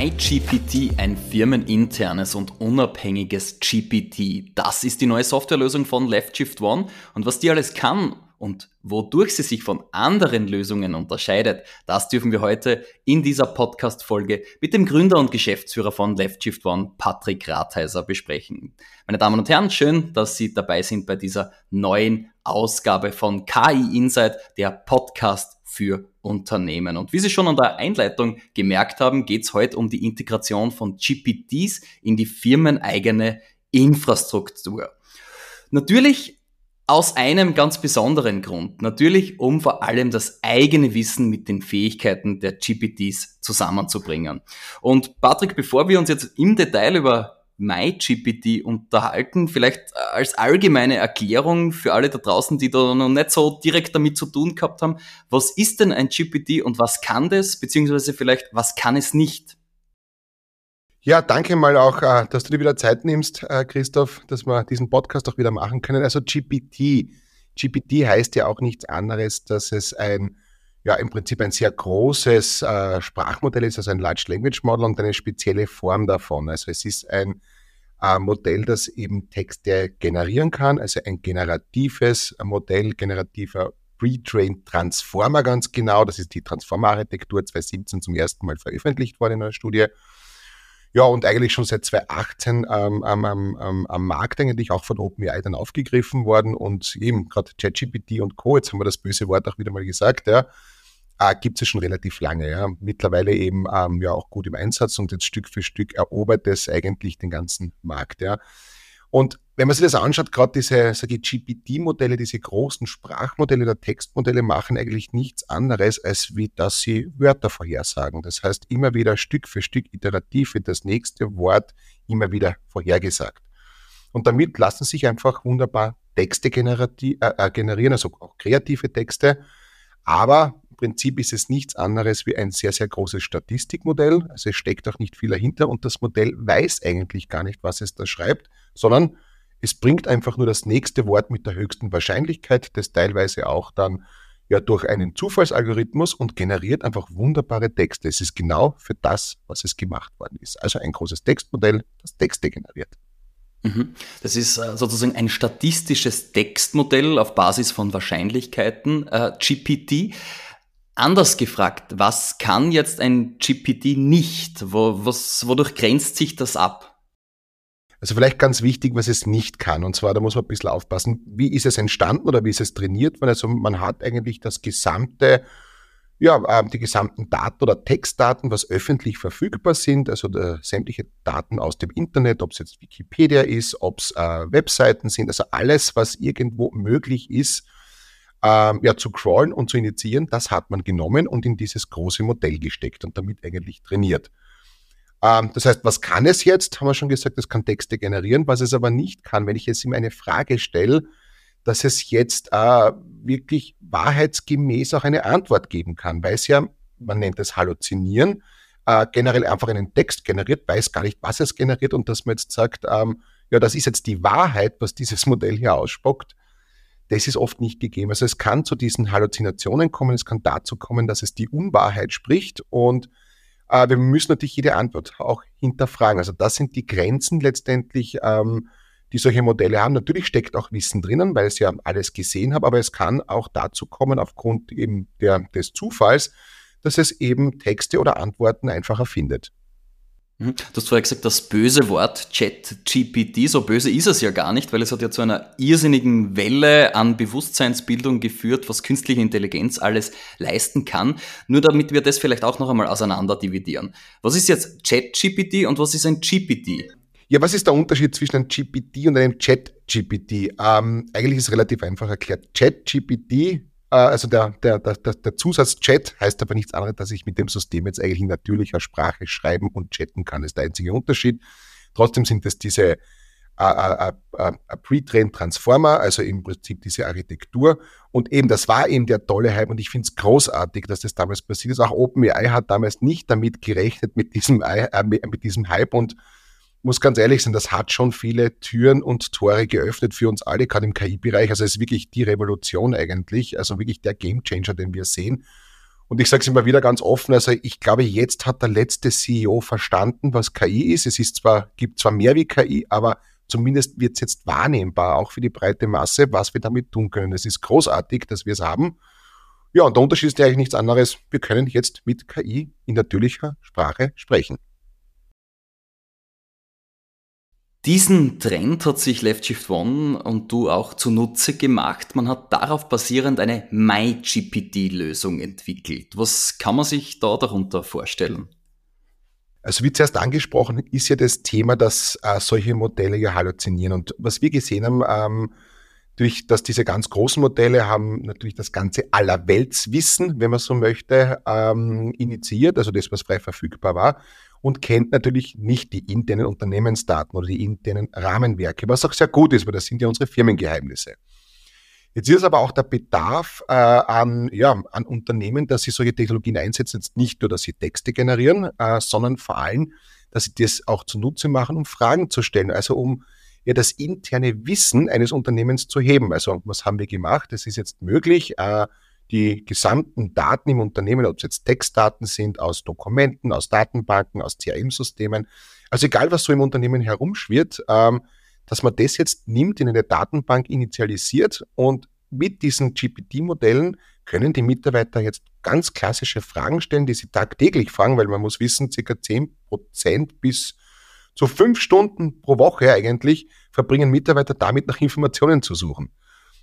MyGPT, ein firmeninternes und unabhängiges GPT. Das ist die neue Softwarelösung von LeftShift One. Und was die alles kann und wodurch sie sich von anderen Lösungen unterscheidet, das dürfen wir heute in dieser Podcast-Folge mit dem Gründer und Geschäftsführer von LeftShift One, Patrick Rathheiser, besprechen. Meine Damen und Herren, schön, dass Sie dabei sind bei dieser neuen Ausgabe von KI Insight, der Podcast für Unternehmen. Und wie Sie schon an der Einleitung gemerkt haben, geht es heute um die Integration von GPTs in die firmeneigene Infrastruktur. Natürlich aus einem ganz besonderen Grund. Natürlich, um vor allem das eigene Wissen mit den Fähigkeiten der GPTs zusammenzubringen. Und Patrick, bevor wir uns jetzt im Detail über MyGPT unterhalten, vielleicht als allgemeine Erklärung für alle da draußen, die da noch nicht so direkt damit zu tun gehabt haben, was ist denn ein GPT und was kann das, beziehungsweise vielleicht was kann es nicht? Ja, danke mal auch, äh, dass du dir wieder Zeit nimmst, äh, Christoph, dass wir diesen Podcast auch wieder machen können. Also GPT. GPT heißt ja auch nichts anderes, dass es ein, ja, im Prinzip ein sehr großes äh, Sprachmodell ist, also ein Large Language Model und eine spezielle Form davon. Also es ist ein äh, Modell, das eben Texte generieren kann, also ein generatives Modell, generativer Pre-Trained Transformer ganz genau. Das ist die Transformer-Architektur 2017 zum ersten Mal veröffentlicht worden in einer Studie. Ja, und eigentlich schon seit 2018 ähm, am, am, am Markt eigentlich auch von OpenAI dann aufgegriffen worden und eben gerade ChatGPT und Co., jetzt haben wir das böse Wort auch wieder mal gesagt, ja, äh, gibt es schon relativ lange. Ja. Mittlerweile eben ähm, ja auch gut im Einsatz und jetzt Stück für Stück erobert es eigentlich den ganzen Markt. Ja. Und wenn man sich das anschaut, gerade diese GPT-Modelle, diese großen Sprachmodelle oder Textmodelle machen eigentlich nichts anderes, als wie dass sie Wörter vorhersagen. Das heißt, immer wieder Stück für Stück iterativ wird das nächste Wort immer wieder vorhergesagt. Und damit lassen sich einfach wunderbar Texte äh, äh, generieren, also auch kreative Texte. Aber Prinzip ist es nichts anderes wie ein sehr, sehr großes Statistikmodell. Also es steckt auch nicht viel dahinter und das Modell weiß eigentlich gar nicht, was es da schreibt, sondern es bringt einfach nur das nächste Wort mit der höchsten Wahrscheinlichkeit, das teilweise auch dann ja durch einen Zufallsalgorithmus und generiert einfach wunderbare Texte. Es ist genau für das, was es gemacht worden ist. Also ein großes Textmodell, das Texte generiert. Mhm. Das ist äh, sozusagen ein statistisches Textmodell auf Basis von Wahrscheinlichkeiten, äh, GPT. Anders gefragt, was kann jetzt ein GPT nicht? Wo, was, wodurch grenzt sich das ab? Also vielleicht ganz wichtig, was es nicht kann. Und zwar, da muss man ein bisschen aufpassen, wie ist es entstanden oder wie ist es trainiert worden? Also man hat eigentlich das gesamte, ja, ähm, die gesamten Daten oder Textdaten, was öffentlich verfügbar sind, also der, sämtliche Daten aus dem Internet, ob es jetzt Wikipedia ist, ob es äh, Webseiten sind, also alles, was irgendwo möglich ist, ähm, ja, zu crawlen und zu initiieren, das hat man genommen und in dieses große Modell gesteckt und damit eigentlich trainiert. Ähm, das heißt, was kann es jetzt? Haben wir schon gesagt, es kann Texte generieren. Was es aber nicht kann, wenn ich jetzt ihm eine Frage stelle, dass es jetzt äh, wirklich wahrheitsgemäß auch eine Antwort geben kann, weil es ja, man nennt es Halluzinieren, äh, generell einfach einen Text generiert, weiß gar nicht, was es generiert und dass man jetzt sagt, ähm, ja, das ist jetzt die Wahrheit, was dieses Modell hier ausspuckt, das ist oft nicht gegeben. Also es kann zu diesen Halluzinationen kommen, es kann dazu kommen, dass es die Unwahrheit spricht und äh, wir müssen natürlich jede Antwort auch hinterfragen. Also das sind die Grenzen letztendlich, ähm, die solche Modelle haben. Natürlich steckt auch Wissen drinnen, weil es ja alles gesehen habe, aber es kann auch dazu kommen, aufgrund eben der, des Zufalls, dass es eben Texte oder Antworten einfacher findet. Mhm. Du hast vorher gesagt, das böse Wort Chat-GPT, so böse ist es ja gar nicht, weil es hat ja zu einer irrsinnigen Welle an Bewusstseinsbildung geführt, was künstliche Intelligenz alles leisten kann. Nur damit wir das vielleicht auch noch einmal auseinander dividieren. Was ist jetzt Chat-GPT und was ist ein GPT? Ja, was ist der Unterschied zwischen einem GPT und einem Chat-GPT? Ähm, eigentlich ist es relativ einfach erklärt. Chat-GPT also der, der, der, der Zusatz Chat heißt aber nichts anderes, dass ich mit dem System jetzt eigentlich in natürlicher Sprache schreiben und chatten kann. Das ist der einzige Unterschied. Trotzdem sind es diese äh, äh, Pre-Trained Transformer, also im Prinzip diese Architektur. Und eben, das war eben der tolle Hype und ich finde es großartig, dass das damals passiert ist. Auch OpenAI hat damals nicht damit gerechnet, mit diesem, äh, mit diesem Hype und muss ganz ehrlich sein, das hat schon viele Türen und Tore geöffnet für uns alle, gerade im KI-Bereich. Also es ist wirklich die Revolution eigentlich, also wirklich der Gamechanger, den wir sehen. Und ich sage es immer wieder ganz offen, also ich glaube, jetzt hat der letzte CEO verstanden, was KI ist. Es ist zwar, gibt zwar mehr wie KI, aber zumindest wird es jetzt wahrnehmbar, auch für die breite Masse, was wir damit tun können. Es ist großartig, dass wir es haben. Ja, und der Unterschied ist ja eigentlich nichts anderes. Wir können jetzt mit KI in natürlicher Sprache sprechen. Diesen Trend hat sich Left Shift One und du auch zunutze gemacht. Man hat darauf basierend eine MyGPT-Lösung entwickelt. Was kann man sich da darunter vorstellen? Also wie zuerst angesprochen, ist ja das Thema, dass äh, solche Modelle ja halluzinieren. Und was wir gesehen haben, ähm, durch, dass diese ganz großen Modelle haben natürlich das ganze Allerweltswissen, wenn man so möchte, ähm, initiiert, also das, was frei verfügbar war und kennt natürlich nicht die internen Unternehmensdaten oder die internen Rahmenwerke, was auch sehr gut ist, weil das sind ja unsere Firmengeheimnisse. Jetzt ist aber auch der Bedarf äh, an, ja, an Unternehmen, dass sie solche Technologien einsetzen, jetzt nicht nur, dass sie Texte generieren, äh, sondern vor allem, dass sie das auch zunutze machen, um Fragen zu stellen, also um ja das interne Wissen eines Unternehmens zu heben. Also was haben wir gemacht? Es ist jetzt möglich, äh, die gesamten Daten im Unternehmen, ob es jetzt Textdaten sind, aus Dokumenten, aus Datenbanken, aus CRM-Systemen, also egal was so im Unternehmen herumschwirrt, ähm, dass man das jetzt nimmt, in eine Datenbank initialisiert und mit diesen GPT-Modellen können die Mitarbeiter jetzt ganz klassische Fragen stellen, die sie tagtäglich fragen, weil man muss wissen, circa 10% bis zu fünf Stunden pro Woche eigentlich verbringen Mitarbeiter damit, nach Informationen zu suchen.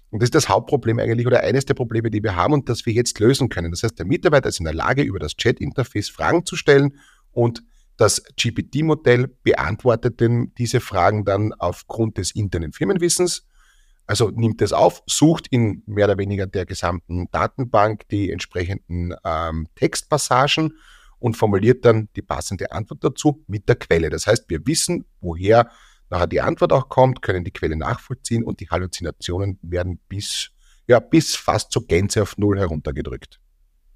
Und das ist das Hauptproblem eigentlich oder eines der Probleme, die wir haben und das wir jetzt lösen können. Das heißt, der Mitarbeiter ist in der Lage, über das Chat-Interface Fragen zu stellen und das GPT-Modell beantwortet denn diese Fragen dann aufgrund des internen Firmenwissens. Also nimmt es auf, sucht in mehr oder weniger der gesamten Datenbank die entsprechenden ähm, Textpassagen und formuliert dann die passende Antwort dazu mit der Quelle. Das heißt, wir wissen, woher nachher die Antwort auch kommt, können die Quelle nachvollziehen und die Halluzinationen werden bis, ja, bis fast zur Gänze auf Null heruntergedrückt.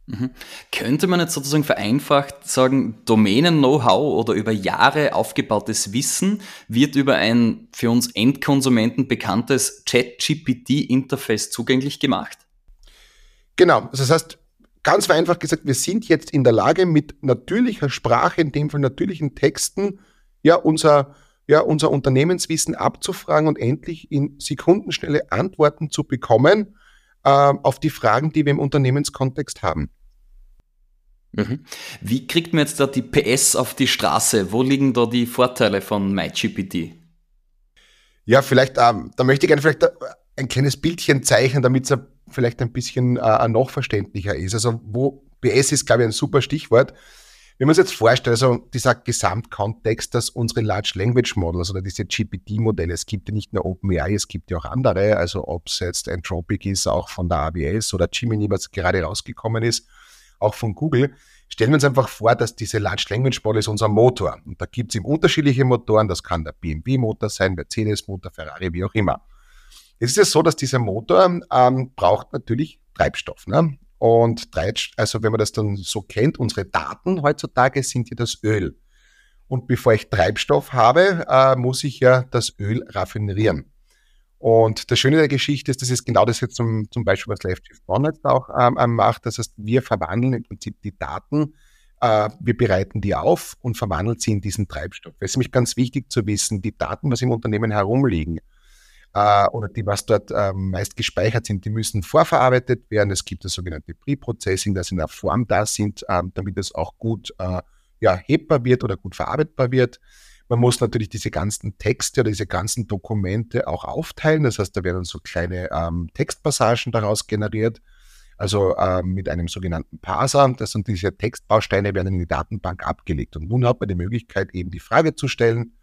Mhm. Könnte man jetzt sozusagen vereinfacht sagen, Domänen-Know-how oder über Jahre aufgebautes Wissen wird über ein für uns Endkonsumenten bekanntes Chat-GPT-Interface zugänglich gemacht? Genau, das heißt, ganz vereinfacht gesagt, wir sind jetzt in der Lage, mit natürlicher Sprache, in dem Fall natürlichen Texten, ja, unser ja, unser Unternehmenswissen abzufragen und endlich in Sekundenschnelle Antworten zu bekommen äh, auf die Fragen, die wir im Unternehmenskontext haben. Mhm. Wie kriegt man jetzt da die PS auf die Straße? Wo liegen da die Vorteile von MyGPT? Ja, vielleicht, ähm, da möchte ich gerne vielleicht ein kleines Bildchen zeichnen, damit es vielleicht ein bisschen äh, noch verständlicher ist. Also, wo PS ist, glaube ich, ein super Stichwort. Wenn man sich jetzt vorstellt, also dieser Gesamtkontext, dass unsere Large Language Models oder diese GPT-Modelle, es gibt ja nicht nur OpenAI, es gibt ja auch andere, also ob es jetzt Anthropic ist, auch von der AWS oder Gemini, was gerade rausgekommen ist, auch von Google, stellen wir uns einfach vor, dass diese Large Language Model ist unser Motor. Und da gibt es eben unterschiedliche Motoren, das kann der BMW-Motor sein, Mercedes-Motor, Ferrari, wie auch immer. Es ist ja so, dass dieser Motor ähm, braucht natürlich Treibstoff. Ne? Und also wenn man das dann so kennt, unsere Daten heutzutage sind ja das Öl. Und bevor ich Treibstoff habe, äh, muss ich ja das Öl raffinerieren. Und das Schöne der Geschichte ist, das ist genau das jetzt zum, zum Beispiel, was Left Shift One jetzt auch ähm, ähm, macht. Das heißt, wir verwandeln im Prinzip die Daten, äh, wir bereiten die auf und verwandeln sie in diesen Treibstoff. Es ist nämlich ganz wichtig zu wissen, die Daten, was im Unternehmen herumliegen, äh, oder die, was dort äh, meist gespeichert sind, die müssen vorverarbeitet werden. Es gibt das sogenannte Pre-Processing, das in der Form da sind, äh, damit es auch gut äh, ja, hebbar wird oder gut verarbeitbar wird. Man muss natürlich diese ganzen Texte oder diese ganzen Dokumente auch aufteilen. Das heißt, da werden so kleine ähm, Textpassagen daraus generiert. Also äh, mit einem sogenannten Parser. Das sind diese Textbausteine werden in die Datenbank abgelegt. Und nun hat man die Möglichkeit, eben die Frage zu stellen,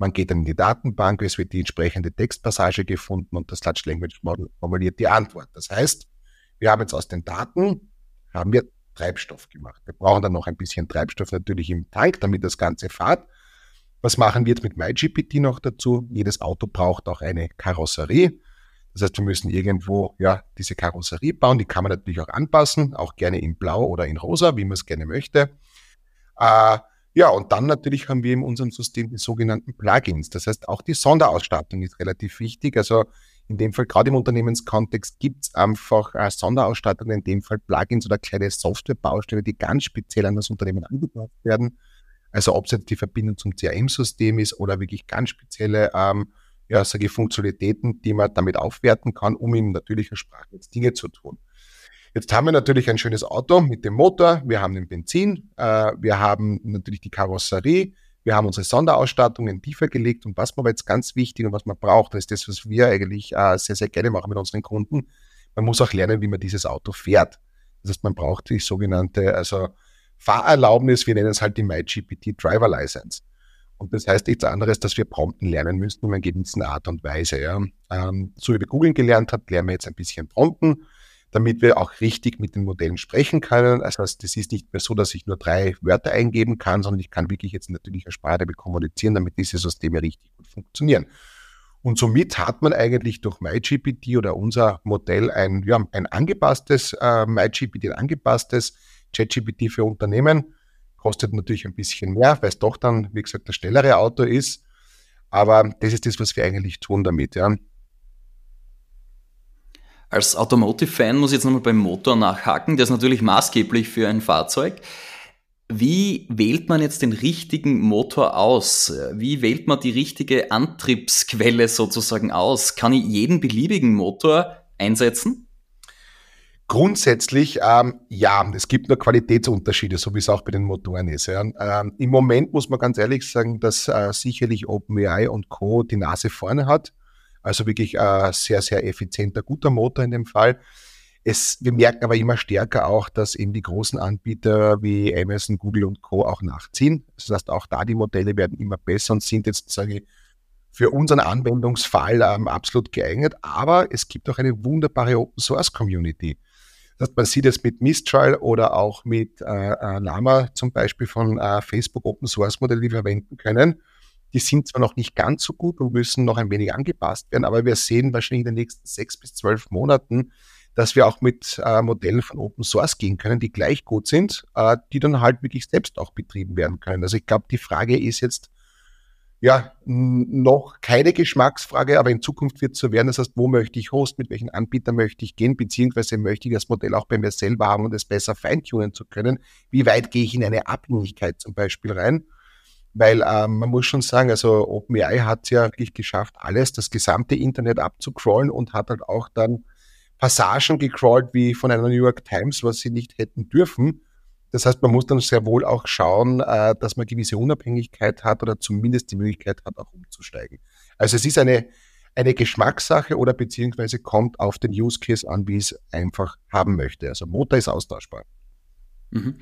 man geht dann in die Datenbank, es wird die entsprechende Textpassage gefunden und das Large Language Model formuliert die Antwort. Das heißt, wir haben jetzt aus den Daten, haben wir Treibstoff gemacht. Wir brauchen dann noch ein bisschen Treibstoff natürlich im Tank, damit das Ganze fährt. Was machen wir jetzt mit MyGPT noch dazu? Jedes Auto braucht auch eine Karosserie. Das heißt, wir müssen irgendwo ja diese Karosserie bauen. Die kann man natürlich auch anpassen, auch gerne in Blau oder in Rosa, wie man es gerne möchte. Äh, ja, und dann natürlich haben wir in unserem System die sogenannten Plugins. Das heißt, auch die Sonderausstattung ist relativ wichtig. Also In dem Fall, gerade im Unternehmenskontext, gibt es einfach äh, Sonderausstattungen, in dem Fall Plugins oder kleine Softwarebausteine, die ganz speziell an das Unternehmen angepasst werden. Also ob es jetzt die Verbindung zum CRM-System ist oder wirklich ganz spezielle ähm, ja, sage ich, Funktionalitäten, die man damit aufwerten kann, um in natürlicher Sprache jetzt Dinge zu tun. Jetzt haben wir natürlich ein schönes Auto mit dem Motor, wir haben den Benzin, äh, wir haben natürlich die Karosserie, wir haben unsere Sonderausstattungen tiefer gelegt und was man jetzt ganz wichtig und was man braucht, ist das, was wir eigentlich äh, sehr, sehr gerne machen mit unseren Kunden. Man muss auch lernen, wie man dieses Auto fährt. Das heißt, man braucht die sogenannte, also Fahrerlaubnis, wir nennen es halt die MyGPT Driver License. Und das heißt nichts anderes, dass wir Prompten lernen müssen in einer gewissen Art und Weise. Ja. Ähm, so wie wir Googeln gelernt haben, lernen wir jetzt ein bisschen Prompten, damit wir auch richtig mit den Modellen sprechen können. Das heißt, das ist nicht mehr so, dass ich nur drei Wörter eingeben kann, sondern ich kann wirklich jetzt natürlich eine Sprache kommunizieren, damit diese Systeme richtig gut funktionieren. Und somit hat man eigentlich durch MyGPT oder unser Modell ein, ja, ein angepasstes äh, MyGPT, ein angepasstes ChatGPT für Unternehmen, Kostet natürlich ein bisschen mehr, weil es doch dann, wie gesagt, das schnellere Auto ist. Aber das ist das, was wir eigentlich tun damit. Ja. Als Automotive-Fan muss ich jetzt nochmal beim Motor nachhaken. Der ist natürlich maßgeblich für ein Fahrzeug. Wie wählt man jetzt den richtigen Motor aus? Wie wählt man die richtige Antriebsquelle sozusagen aus? Kann ich jeden beliebigen Motor einsetzen? Grundsätzlich ähm, ja, es gibt nur Qualitätsunterschiede, so wie es auch bei den Motoren ist. Ja. Ähm, Im Moment muss man ganz ehrlich sagen, dass äh, sicherlich OpenAI und Co. die Nase vorne hat. Also wirklich äh, sehr, sehr effizienter, guter Motor in dem Fall. Es, wir merken aber immer stärker auch, dass eben die großen Anbieter wie Amazon, Google und Co. auch nachziehen. Das heißt, auch da die Modelle werden immer besser und sind jetzt, sage ich, für unseren Anwendungsfall ähm, absolut geeignet. Aber es gibt auch eine wunderbare Open Source Community. Das man sieht es mit Mistral oder auch mit äh, äh, Lama zum Beispiel von äh, Facebook Open Source Modelle, die wir verwenden können. Die sind zwar noch nicht ganz so gut und müssen noch ein wenig angepasst werden, aber wir sehen wahrscheinlich in den nächsten sechs bis zwölf Monaten, dass wir auch mit äh, Modellen von Open Source gehen können, die gleich gut sind, äh, die dann halt wirklich selbst auch betrieben werden können. Also ich glaube, die Frage ist jetzt, ja, noch keine Geschmacksfrage, aber in Zukunft wird es so werden. Das heißt, wo möchte ich hosten, mit welchen Anbieter möchte ich gehen, beziehungsweise möchte ich das Modell auch bei mir selber haben, um es besser feintunen zu können. Wie weit gehe ich in eine Abhängigkeit zum Beispiel rein? Weil ähm, man muss schon sagen, also OpenAI hat es ja wirklich geschafft, alles, das gesamte Internet abzucrawlen und hat halt auch dann Passagen gecrawlt wie von einer New York Times, was sie nicht hätten dürfen. Das heißt, man muss dann sehr wohl auch schauen, äh, dass man gewisse Unabhängigkeit hat oder zumindest die Möglichkeit hat, auch umzusteigen. Also es ist eine, eine Geschmackssache oder beziehungsweise kommt auf den Use Case an, wie es einfach haben möchte. Also Motor ist austauschbar. Mhm.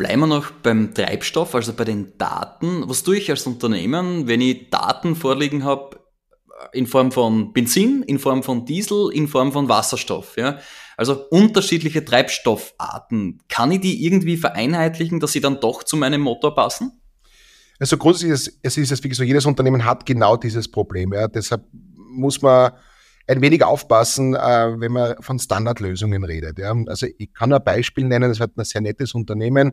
Bleiben wir noch beim Treibstoff, also bei den Daten. Was tue ich als Unternehmen, wenn ich Daten vorliegen habe in Form von Benzin, in Form von Diesel, in Form von Wasserstoff? Ja? Also unterschiedliche Treibstoffarten. Kann ich die irgendwie vereinheitlichen, dass sie dann doch zu meinem Motor passen? Also grundsätzlich ist es, ist es wie gesagt, jedes Unternehmen hat genau dieses Problem. Ja. Deshalb muss man ein wenig aufpassen, äh, wenn man von Standardlösungen redet. Ja. Also ich kann ein Beispiel nennen, das hat ein sehr nettes Unternehmen,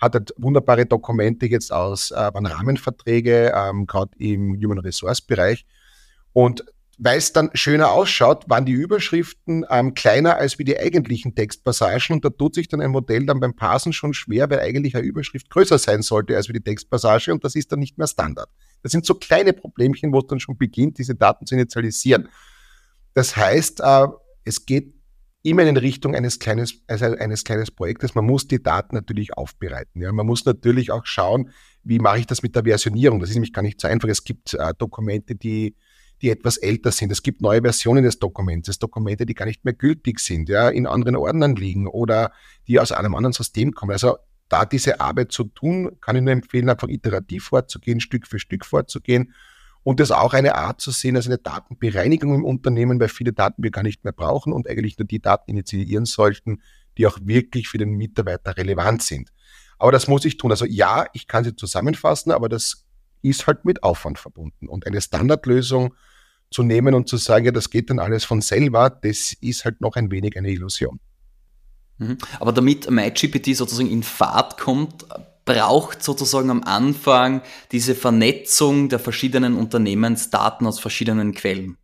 hat halt wunderbare Dokumente jetzt aus äh, Rahmenverträge, ähm, gerade im Human Resource Bereich. Und weil es dann schöner ausschaut, waren die Überschriften ähm, kleiner als wie die eigentlichen Textpassagen und da tut sich dann ein Modell dann beim Parsen schon schwer, weil eigentlich eine Überschrift größer sein sollte als wie die Textpassage und das ist dann nicht mehr Standard. Das sind so kleine Problemchen, wo es dann schon beginnt, diese Daten zu initialisieren. Das heißt, äh, es geht immer in Richtung eines kleines, also eines kleines Projektes. Man muss die Daten natürlich aufbereiten. Ja. Man muss natürlich auch schauen, wie mache ich das mit der Versionierung. Das ist nämlich gar nicht so einfach. Es gibt äh, Dokumente, die die etwas älter sind. Es gibt neue Versionen des Dokuments, Dokumente, die gar nicht mehr gültig sind, ja, in anderen Ordnern liegen oder die aus einem anderen System kommen. Also da diese Arbeit zu tun, kann ich nur empfehlen, einfach iterativ vorzugehen, Stück für Stück vorzugehen und das auch eine Art zu sehen als eine Datenbereinigung im Unternehmen, weil viele Daten wir gar nicht mehr brauchen und eigentlich nur die Daten initiieren sollten, die auch wirklich für den Mitarbeiter relevant sind. Aber das muss ich tun. Also ja, ich kann sie zusammenfassen, aber das ist halt mit Aufwand verbunden. Und eine Standardlösung zu nehmen und zu sagen, ja, das geht dann alles von selber, das ist halt noch ein wenig eine Illusion. Mhm. Aber damit MyGPT sozusagen in Fahrt kommt, braucht sozusagen am Anfang diese Vernetzung der verschiedenen Unternehmensdaten aus verschiedenen Quellen.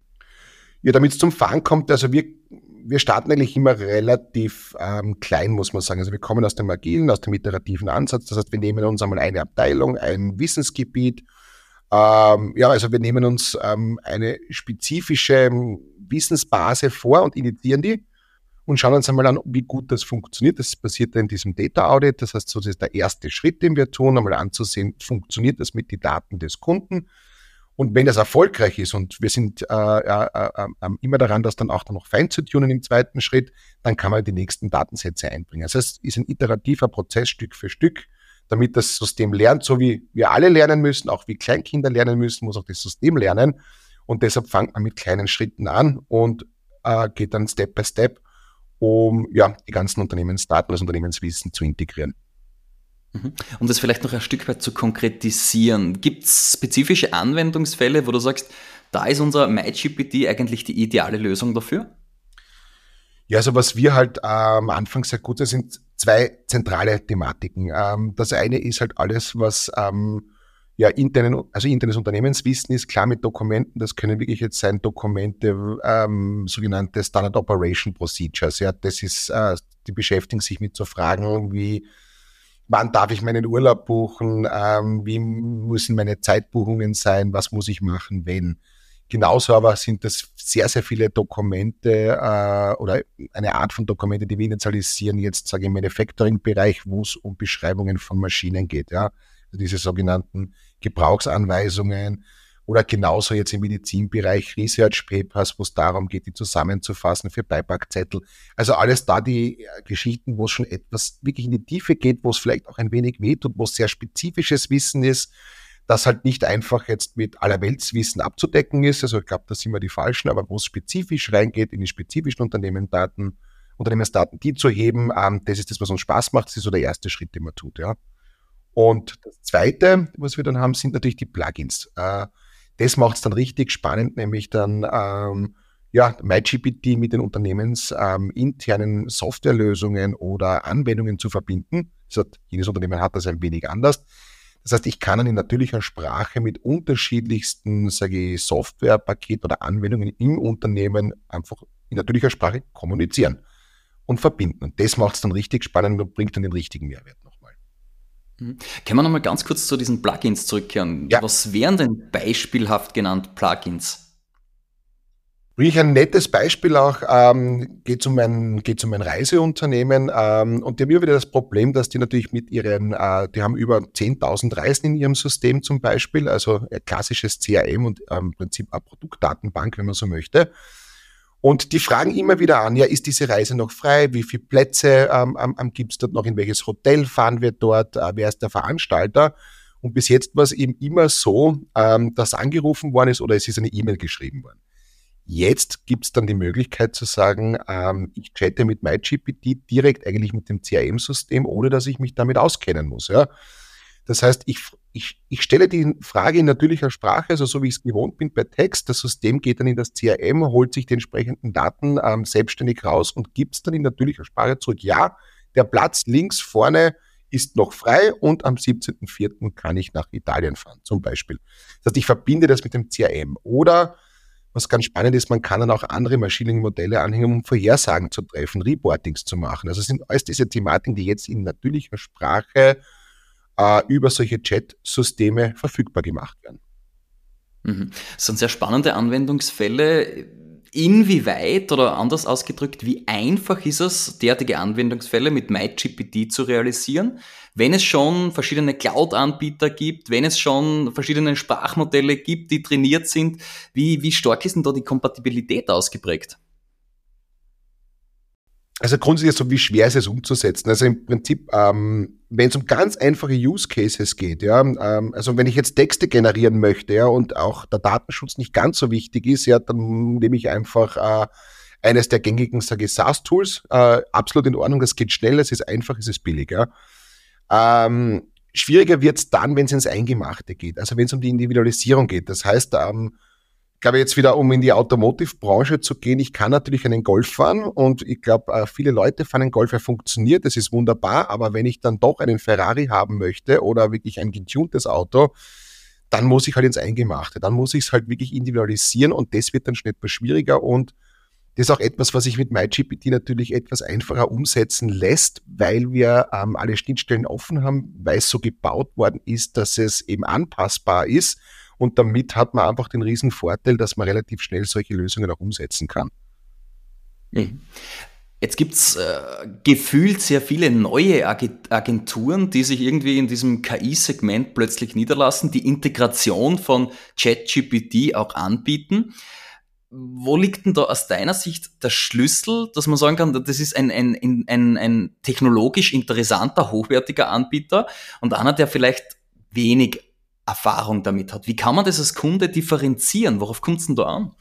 Ja, damit es zum Fahren kommt, also wir, wir starten eigentlich immer relativ ähm, klein, muss man sagen. Also wir kommen aus dem agilen, aus dem iterativen Ansatz. Das heißt, wir nehmen uns einmal eine Abteilung, ein Wissensgebiet. Ähm, ja, also wir nehmen uns ähm, eine spezifische Wissensbase vor und initiieren die und schauen uns einmal an, wie gut das funktioniert. Das passiert in diesem Data Audit. Das heißt, so ist der erste Schritt, den wir tun, einmal anzusehen, funktioniert das mit den Daten des Kunden. Und wenn das erfolgreich ist und wir sind äh, äh, äh, immer daran, das dann auch noch fein zu tunen im zweiten Schritt, dann kann man die nächsten Datensätze einbringen. Also es ist ein iterativer Prozess Stück für Stück, damit das System lernt, so wie wir alle lernen müssen, auch wie Kleinkinder lernen müssen, muss auch das System lernen. Und deshalb fängt man mit kleinen Schritten an und äh, geht dann Step by Step, um ja, die ganzen Unternehmensdaten, das Unternehmenswissen zu integrieren. Mhm. Um das vielleicht noch ein Stück weit zu konkretisieren, gibt es spezifische Anwendungsfälle, wo du sagst, da ist unser MyGPT eigentlich die ideale Lösung dafür? Ja, also was wir halt äh, am Anfang sehr gut sind, sind zwei zentrale Thematiken. Ähm, das eine ist halt alles, was ähm, ja, internen, also internes Unternehmenswissen ist klar mit Dokumenten. Das können wirklich jetzt sein Dokumente, ähm, sogenannte Standard Operation Procedures. Ja, das ist, äh, die beschäftigen sich mit so Fragen wie, wann darf ich meinen Urlaub buchen? Ähm, wie müssen meine Zeitbuchungen sein? Was muss ich machen, wenn? Genauso aber sind das sehr, sehr viele Dokumente äh, oder eine Art von Dokumente, die wir initialisieren, jetzt sage ich im Manufacturing-Bereich, wo es um Beschreibungen von Maschinen geht. Ja? Also diese sogenannten Gebrauchsanweisungen oder genauso jetzt im Medizinbereich Research Papers, wo es darum geht, die zusammenzufassen für Beipackzettel. Also alles da die äh, Geschichten, wo es schon etwas wirklich in die Tiefe geht, wo es vielleicht auch ein wenig wehtut, wo es sehr spezifisches Wissen ist, das halt nicht einfach jetzt mit allerweltswissen abzudecken ist. Also ich glaube, das sind wir die Falschen, aber wo es spezifisch reingeht in die spezifischen Unternehmensdaten, Unternehmensdaten, die zu heben, ähm, das ist das, was uns Spaß macht. Das ist so der erste Schritt, den man tut, ja. Und das Zweite, was wir dann haben, sind natürlich die Plugins. Äh, das macht es dann richtig spannend, nämlich dann ähm, ja, MyGPT mit den unternehmensinternen ähm, Softwarelösungen oder Anwendungen zu verbinden. Das hat, jedes Unternehmen hat das ein wenig anders. Das heißt, ich kann in natürlicher Sprache mit unterschiedlichsten, sage ich, Softwarepaket oder Anwendungen im Unternehmen einfach in natürlicher Sprache kommunizieren und verbinden. Und das macht es dann richtig spannend und bringt dann den richtigen Mehrwert noch. Können wir nochmal ganz kurz zu diesen Plugins zurückkehren? Ja. Was wären denn beispielhaft genannt Plugins? Wirklich ein nettes Beispiel auch, ähm, geht um ein, geht um ein Reiseunternehmen ähm, und die haben immer wieder das Problem, dass die natürlich mit ihren, äh, die haben über 10.000 Reisen in ihrem System zum Beispiel, also ein klassisches CRM und ähm, im Prinzip eine Produktdatenbank, wenn man so möchte. Und die fragen immer wieder an, ja, ist diese Reise noch frei? Wie viele Plätze ähm, ähm, gibt es dort noch? In welches Hotel fahren wir dort? Äh, wer ist der Veranstalter? Und bis jetzt war es eben immer so, ähm, dass angerufen worden ist oder es ist eine E-Mail geschrieben worden. Jetzt gibt es dann die Möglichkeit zu sagen, ähm, ich chatte mit MyGPT direkt eigentlich mit dem CRM-System, ohne dass ich mich damit auskennen muss. Ja? Das heißt, ich, ich, ich stelle die Frage in natürlicher Sprache, also so wie ich es gewohnt bin bei Text. Das System geht dann in das CRM, holt sich die entsprechenden Daten ähm, selbstständig raus und gibt es dann in natürlicher Sprache zurück. Ja, der Platz links vorne ist noch frei und am 17.04. kann ich nach Italien fahren, zum Beispiel. Das heißt, ich verbinde das mit dem CRM. Oder was ganz spannend ist, man kann dann auch andere Maschinenmodelle anhängen, um Vorhersagen zu treffen, Reportings zu machen. Also es sind alles diese Thematiken, die jetzt in natürlicher Sprache äh, über solche Chat-Systeme verfügbar gemacht werden. Mhm. Das sind sehr spannende Anwendungsfälle. Inwieweit oder anders ausgedrückt, wie einfach ist es, derartige Anwendungsfälle mit MyGPT zu realisieren, wenn es schon verschiedene Cloud-Anbieter gibt, wenn es schon verschiedene Sprachmodelle gibt, die trainiert sind, wie, wie stark ist denn da die Kompatibilität ausgeprägt? Also grundsätzlich so, wie schwer ist es umzusetzen? Also im Prinzip, ähm, wenn es um ganz einfache Use Cases geht, ja, ähm, also wenn ich jetzt Texte generieren möchte, ja, und auch der Datenschutz nicht ganz so wichtig ist, ja, dann nehme ich einfach äh, eines der gängigen, sage SaaS-Tools, äh, absolut in Ordnung, das geht schnell, es ist einfach, es ist billig, ja. Ähm, schwieriger wird es dann, wenn es ins Eingemachte geht, also wenn es um die Individualisierung geht. Das heißt, ähm, glaube jetzt wieder, um in die Automotive-Branche zu gehen, ich kann natürlich einen Golf fahren und ich glaube, äh, viele Leute fahren einen Golf, er funktioniert, das ist wunderbar, aber wenn ich dann doch einen Ferrari haben möchte oder wirklich ein getuntes Auto, dann muss ich halt ins Eingemachte. Dann muss ich es halt wirklich individualisieren und das wird dann schon etwas schwieriger und das ist auch etwas, was sich mit MyGPT natürlich etwas einfacher umsetzen lässt, weil wir ähm, alle Schnittstellen offen haben, weil es so gebaut worden ist, dass es eben anpassbar ist. Und damit hat man einfach den riesen Vorteil, dass man relativ schnell solche Lösungen auch umsetzen kann. Mhm. Jetzt gibt's äh, gefühlt sehr viele neue Agenturen, die sich irgendwie in diesem KI-Segment plötzlich niederlassen, die Integration von ChatGPT auch anbieten. Wo liegt denn da aus deiner Sicht der Schlüssel, dass man sagen kann, das ist ein, ein, ein, ein technologisch interessanter, hochwertiger Anbieter und einer, der vielleicht wenig Erfahrung damit hat? Wie kann man das als Kunde differenzieren? Worauf kommt es denn da an?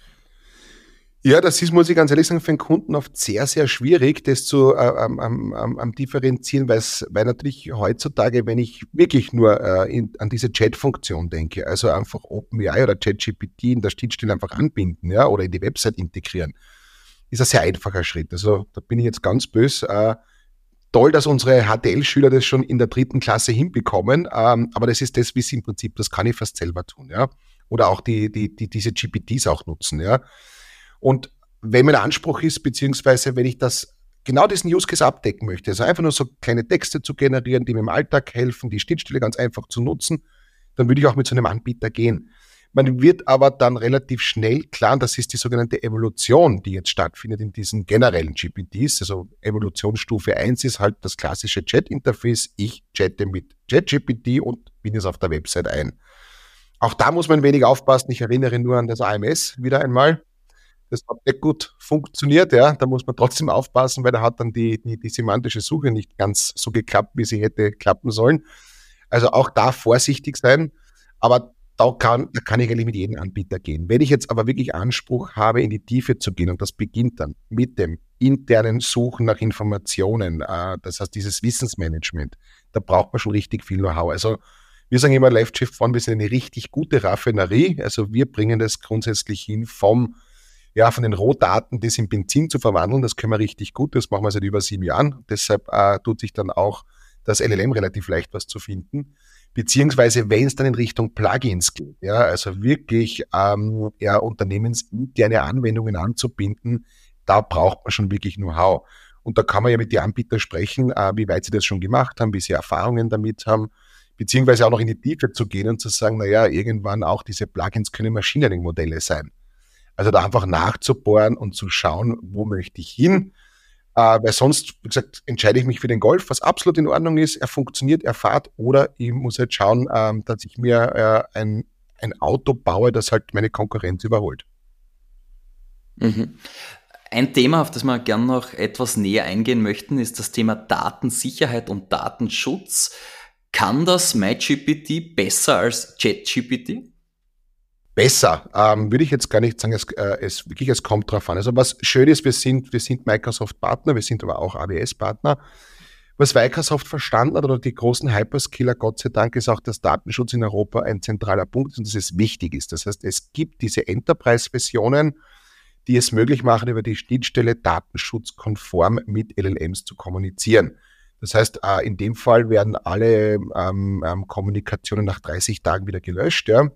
Ja, das ist, muss ich ganz ehrlich sagen, für den Kunden oft sehr, sehr schwierig, das zu äh, ähm, ähm, ähm, differenzieren, weil natürlich heutzutage, wenn ich wirklich nur äh, in, an diese Chat-Funktion denke, also einfach OpenAI oder ChatGPT in der Schnittstelle einfach anbinden, ja, oder in die Website integrieren, ist ein sehr einfacher Schritt. Also da bin ich jetzt ganz böse. Äh, toll, dass unsere HTL-Schüler das schon in der dritten Klasse hinbekommen, ähm, aber das ist das, wie sie im Prinzip, das kann ich fast selber tun, ja. Oder auch die, die, die diese GPTs auch nutzen, ja. Und wenn mein Anspruch ist, beziehungsweise wenn ich das genau diesen Use Case abdecken möchte, also einfach nur so kleine Texte zu generieren, die mir im Alltag helfen, die Schnittstelle ganz einfach zu nutzen, dann würde ich auch mit so einem Anbieter gehen. Man wird aber dann relativ schnell klar, das ist die sogenannte Evolution, die jetzt stattfindet in diesen generellen GPTs. Also Evolutionsstufe 1 ist halt das klassische Chat-Interface. Ich chatte mit ChatGPT und bin jetzt auf der Website ein. Auch da muss man wenig aufpassen. Ich erinnere nur an das AMS wieder einmal. Das hat nicht gut funktioniert, ja. Da muss man trotzdem aufpassen, weil da hat dann die, die, die semantische Suche nicht ganz so geklappt, wie sie hätte klappen sollen. Also auch da vorsichtig sein. Aber da kann, da kann ich eigentlich mit jedem Anbieter gehen. Wenn ich jetzt aber wirklich Anspruch habe, in die Tiefe zu gehen, und das beginnt dann mit dem internen Suchen nach Informationen, äh, das heißt dieses Wissensmanagement, da braucht man schon richtig viel Know-how. Also wir sagen immer, Left Shift One, wir sind eine richtig gute Raffinerie. Also wir bringen das grundsätzlich hin vom ja, von den Rohdaten das in Benzin zu verwandeln, das können wir richtig gut. Das machen wir seit über sieben Jahren. Deshalb äh, tut sich dann auch das LLM relativ leicht was zu finden. Beziehungsweise, wenn es dann in Richtung Plugins geht, ja, also wirklich ähm, ja, unternehmensinterne Anwendungen anzubinden, da braucht man schon wirklich Know-how. Und da kann man ja mit den Anbietern sprechen, äh, wie weit sie das schon gemacht haben, wie sie Erfahrungen damit haben, beziehungsweise auch noch in die Tiefe zu gehen und zu sagen, naja, irgendwann auch diese Plugins können Machine Learning Modelle sein. Also da einfach nachzubohren und zu schauen, wo möchte ich hin. Äh, weil sonst, wie gesagt, entscheide ich mich für den Golf, was absolut in Ordnung ist. Er funktioniert, er fährt. Oder ich muss halt schauen, ähm, dass ich mir äh, ein, ein Auto baue, das halt meine Konkurrenz überholt. Mhm. Ein Thema, auf das wir gerne noch etwas näher eingehen möchten, ist das Thema Datensicherheit und Datenschutz. Kann das MyGPT besser als ChatGPT? Besser, ähm, würde ich jetzt gar nicht sagen, es, äh, es wirklich, es kommt drauf an. Also was schön ist, wir sind, wir sind Microsoft-Partner, wir sind aber auch AWS-Partner. Was Microsoft verstanden hat oder die großen Hyperskiller, Gott sei Dank, ist auch, dass Datenschutz in Europa ein zentraler Punkt ist und dass es wichtig ist. Das heißt, es gibt diese Enterprise-Versionen, die es möglich machen, über die Schnittstelle datenschutzkonform mit LLMs zu kommunizieren. Das heißt, äh, in dem Fall werden alle ähm, ähm, Kommunikationen nach 30 Tagen wieder gelöscht. Ja.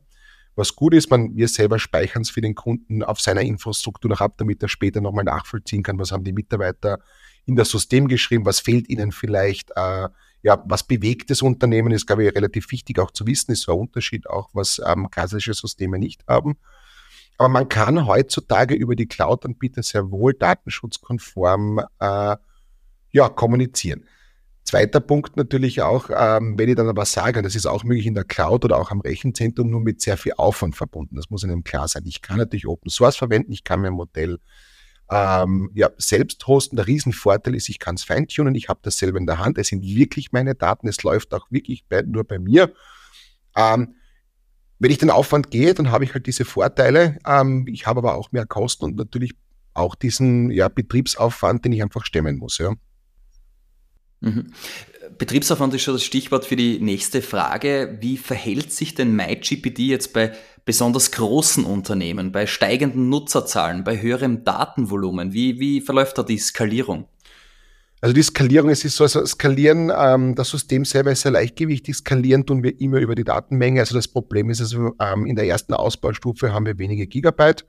Was gut ist, man, wir selber speichern es für den Kunden auf seiner Infrastruktur noch ab, damit er später nochmal nachvollziehen kann, was haben die Mitarbeiter in das System geschrieben, was fehlt ihnen vielleicht, äh, ja, was bewegt das Unternehmen, ist, glaube ich, relativ wichtig auch zu wissen, ist so ein Unterschied auch, was ähm, klassische Systeme nicht haben. Aber man kann heutzutage über die Cloud-Anbieter sehr wohl datenschutzkonform äh, ja, kommunizieren. Zweiter Punkt natürlich auch, ähm, wenn ich dann aber sage, das ist auch möglich in der Cloud oder auch am Rechenzentrum, nur mit sehr viel Aufwand verbunden. Das muss einem klar sein. Ich kann natürlich Open Source verwenden, ich kann mein Modell ähm, ja, selbst hosten. Der Riesenvorteil ist, ich kann es feintunen, ich habe das selber in der Hand. Es sind wirklich meine Daten, es läuft auch wirklich bei, nur bei mir. Ähm, wenn ich den Aufwand gehe, dann habe ich halt diese Vorteile. Ähm, ich habe aber auch mehr Kosten und natürlich auch diesen ja, Betriebsaufwand, den ich einfach stemmen muss. Ja. Mhm. Betriebsaufwand ist schon das Stichwort für die nächste Frage. Wie verhält sich denn MyGPT jetzt bei besonders großen Unternehmen, bei steigenden Nutzerzahlen, bei höherem Datenvolumen? Wie, wie verläuft da die Skalierung? Also die Skalierung, es ist so, also skalieren, ähm, das System selber ist sehr leichtgewichtig, skalieren tun wir immer über die Datenmenge. Also das Problem ist also, ähm, in der ersten Ausbaustufe haben wir wenige Gigabyte.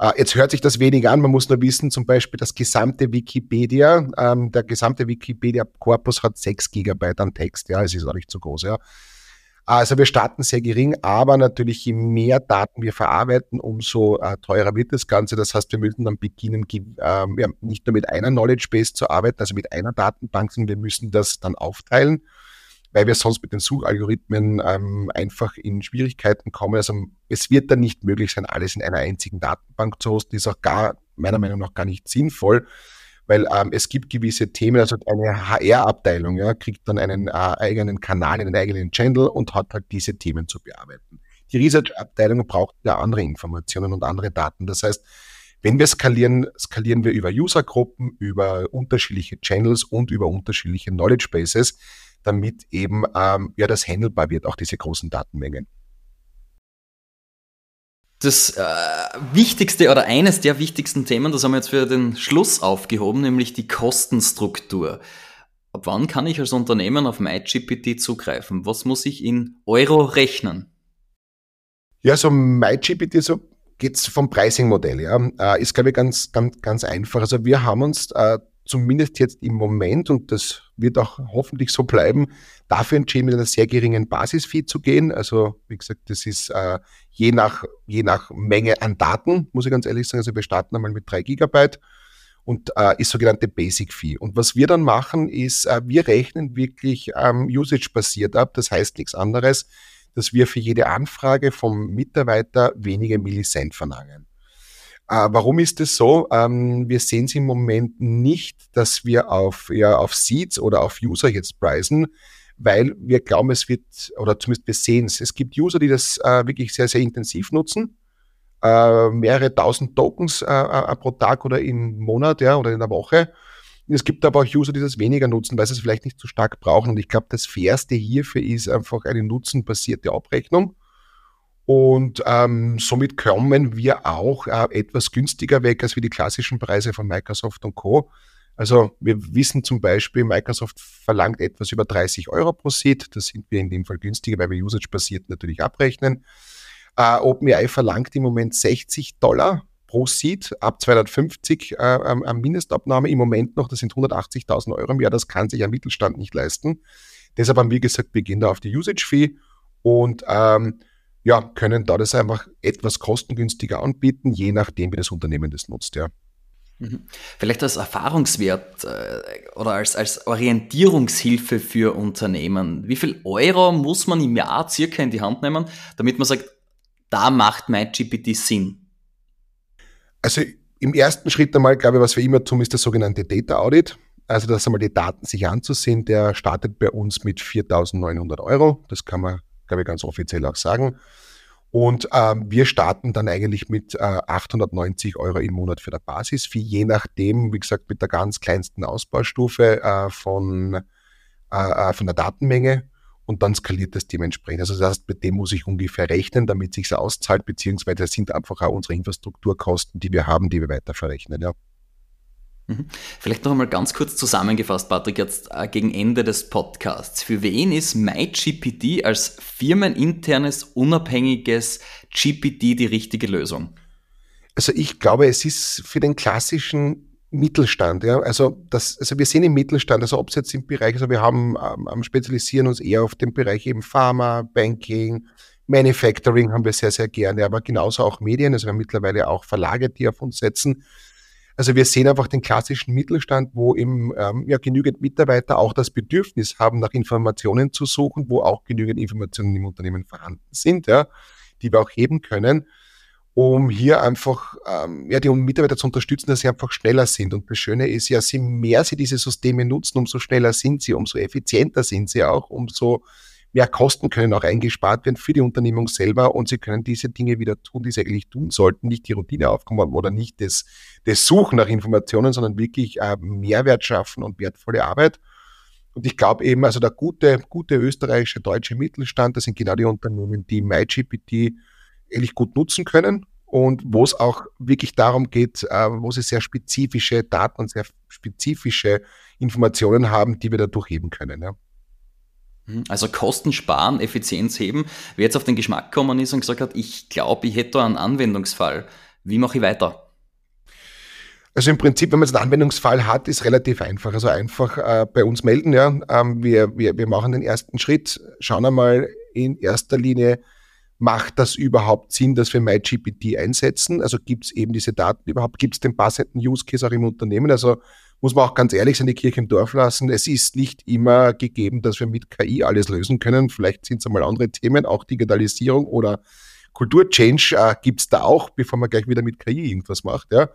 Äh, jetzt hört sich das wenig an, man muss nur wissen, zum Beispiel das gesamte Wikipedia, ähm, der gesamte Wikipedia-Korpus hat sechs Gigabyte an Text, ja, es ist auch nicht so groß, ja. Also wir starten sehr gering, aber natürlich je mehr Daten wir verarbeiten, umso äh, teurer wird das Ganze. Das heißt, wir müssen dann beginnen, ähm, ja, nicht nur mit einer Knowledge Base zu arbeiten, also mit einer Datenbank, sondern wir müssen das dann aufteilen, weil wir sonst mit den Suchalgorithmen ähm, einfach in Schwierigkeiten kommen. Also es wird dann nicht möglich sein, alles in einer einzigen Datenbank zu hosten. Ist auch gar, meiner Meinung nach, gar nicht sinnvoll weil ähm, es gibt gewisse Themen, also eine HR-Abteilung ja, kriegt dann einen äh, eigenen Kanal, einen eigenen Channel und hat halt diese Themen zu bearbeiten. Die Research-Abteilung braucht ja andere Informationen und andere Daten. Das heißt, wenn wir skalieren, skalieren wir über Usergruppen, über unterschiedliche Channels und über unterschiedliche Knowledge Bases, damit eben ähm, ja das handelbar wird, auch diese großen Datenmengen das äh, wichtigste oder eines der wichtigsten Themen, das haben wir jetzt für den Schluss aufgehoben, nämlich die Kostenstruktur. Ab wann kann ich als Unternehmen auf MyGPT zugreifen? Was muss ich in Euro rechnen? Ja, so MyGPT, so geht's vom Pricing-Modell, ja. Äh, ist, glaube ich, ganz, ganz, ganz einfach. Also wir haben uns äh, zumindest jetzt im Moment, und das wird auch hoffentlich so bleiben, dafür entschieden, mit einer sehr geringen Basisfee zu gehen. Also, wie gesagt, das ist äh, je, nach, je nach Menge an Daten, muss ich ganz ehrlich sagen. Also, wir starten einmal mit drei Gigabyte und äh, ist sogenannte Basic Fee. Und was wir dann machen, ist, äh, wir rechnen wirklich ähm, usage-basiert ab. Das heißt nichts anderes, dass wir für jede Anfrage vom Mitarbeiter wenige Millicent verlangen. Äh, warum ist es so? Ähm, wir sehen es im Moment nicht, dass wir auf, ja, auf Seeds oder auf User jetzt preisen, weil wir glauben, es wird, oder zumindest wir sehen es, es gibt User, die das äh, wirklich sehr, sehr intensiv nutzen. Äh, mehrere tausend Tokens äh, äh pro Tag oder im Monat ja, oder in der Woche. Es gibt aber auch User, die das weniger nutzen, weil sie es vielleicht nicht so stark brauchen. Und ich glaube, das Fairste hierfür ist einfach eine nutzenbasierte Abrechnung. Und ähm, somit kommen wir auch äh, etwas günstiger weg als wie die klassischen Preise von Microsoft und Co. Also wir wissen zum Beispiel, Microsoft verlangt etwas über 30 Euro pro Seed. Das sind wir in dem Fall günstiger, weil wir usage-basiert natürlich abrechnen. Äh, OpenAI verlangt im Moment 60 Dollar pro Seed, ab 250 äh, am Mindestabnahme im Moment noch. Das sind 180.000 Euro im Jahr. Das kann sich ein Mittelstand nicht leisten. Deshalb haben wir gesagt, wir gehen da auf die Usage-Fee und ähm, ja, können da das einfach etwas kostengünstiger anbieten, je nachdem, wie das Unternehmen das nutzt, ja. Mhm. Vielleicht als Erfahrungswert äh, oder als, als Orientierungshilfe für Unternehmen. Wie viel Euro muss man im Jahr circa in die Hand nehmen, damit man sagt, da macht MyGPT Sinn? Also im ersten Schritt einmal, glaube ich, was wir immer tun, ist der sogenannte Data Audit. Also, dass einmal die Daten sich anzusehen, der startet bei uns mit 4.900 Euro. Das kann man glaube ich, ganz offiziell auch sagen. Und ähm, wir starten dann eigentlich mit äh, 890 Euro im Monat für der Basis, wie je nachdem, wie gesagt, mit der ganz kleinsten Ausbaustufe äh, von, äh, äh von der Datenmenge und dann skaliert das dementsprechend. Also das heißt, mit dem muss ich ungefähr rechnen, damit sich auszahlt, beziehungsweise sind einfach auch unsere Infrastrukturkosten, die wir haben, die wir weiter verrechnen. Ja. Mhm. Vielleicht noch einmal ganz kurz zusammengefasst, Patrick, jetzt äh, gegen Ende des Podcasts. Für wen ist MyGPT als firmeninternes, unabhängiges GPT die richtige Lösung? Also ich glaube, es ist für den klassischen Mittelstand, ja. Also das, also wir sehen im Mittelstand, also ob es jetzt im Bereich, also wir haben ähm, spezialisieren uns eher auf den Bereich eben Pharma, Banking, Manufacturing haben wir sehr, sehr gerne, aber genauso auch Medien. Also wir haben mittlerweile auch Verlage, die auf uns setzen. Also wir sehen einfach den klassischen Mittelstand, wo eben ähm, ja, genügend Mitarbeiter auch das Bedürfnis haben, nach Informationen zu suchen, wo auch genügend Informationen im Unternehmen vorhanden sind, ja, die wir auch heben können, um hier einfach ähm, ja, die Mitarbeiter zu unterstützen, dass sie einfach schneller sind. Und das Schöne ist ja, je mehr sie diese Systeme nutzen, umso schneller sind sie, umso effizienter sind sie auch, umso mehr Kosten können auch eingespart werden für die Unternehmung selber und sie können diese Dinge wieder tun, die sie eigentlich tun sollten, nicht die Routine aufkommen oder nicht das, das Suchen nach Informationen, sondern wirklich äh, Mehrwert schaffen und wertvolle Arbeit. Und ich glaube eben, also der gute, gute österreichische, deutsche Mittelstand, das sind genau die Unternehmen, die MyGPT ehrlich gut nutzen können und wo es auch wirklich darum geht, äh, wo sie sehr spezifische Daten und sehr spezifische Informationen haben, die wir da durchheben können. Ja. Mhm. Also Kosten sparen, Effizienz heben. Wer jetzt auf den Geschmack gekommen ist und gesagt hat, ich glaube, ich hätte da einen Anwendungsfall. Wie mache ich weiter? Also im Prinzip, wenn man jetzt einen Anwendungsfall hat, ist relativ einfach. Also einfach äh, bei uns melden. Ja. Ähm, wir, wir, wir machen den ersten Schritt, schauen einmal in erster Linie, macht das überhaupt Sinn, dass wir MyGPT einsetzen? Also gibt es eben diese Daten überhaupt? Gibt es den passenden Use Case auch im Unternehmen? Also muss man auch ganz ehrlich sein, die Kirche im Dorf lassen. Es ist nicht immer gegeben, dass wir mit KI alles lösen können. Vielleicht sind es einmal andere Themen, auch Digitalisierung oder Kulturchange äh, gibt es da auch, bevor man gleich wieder mit KI irgendwas macht. Ja.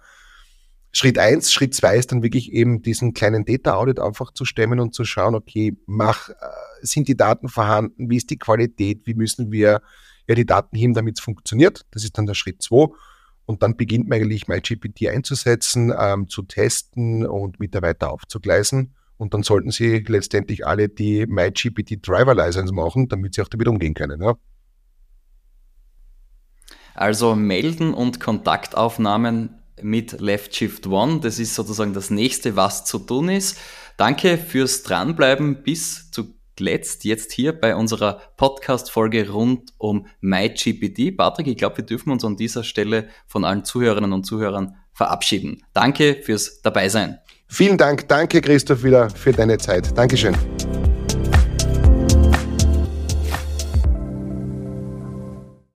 Schritt eins, Schritt zwei ist dann wirklich eben diesen kleinen Data Audit einfach zu stemmen und zu schauen, okay, mach, äh, sind die Daten vorhanden, wie ist die Qualität, wie müssen wir ja die Daten heben, damit es funktioniert. Das ist dann der Schritt zwei. Und dann beginnt man eigentlich MyGPT einzusetzen, ähm, zu testen und Mitarbeiter aufzugleisen. Und dann sollten Sie letztendlich alle die MyGPT Driver License machen, damit Sie auch damit umgehen können. Ja. Also melden und Kontaktaufnahmen mit Left Shift One. Das ist sozusagen das nächste, was zu tun ist. Danke fürs Dranbleiben bis zu letzt jetzt hier bei unserer Podcast-Folge rund um MyGPT. Patrick, ich glaube, wir dürfen uns an dieser Stelle von allen Zuhörerinnen und Zuhörern verabschieden. Danke fürs Dabeisein. Vielen Dank. Danke, Christoph, wieder für deine Zeit. Dankeschön.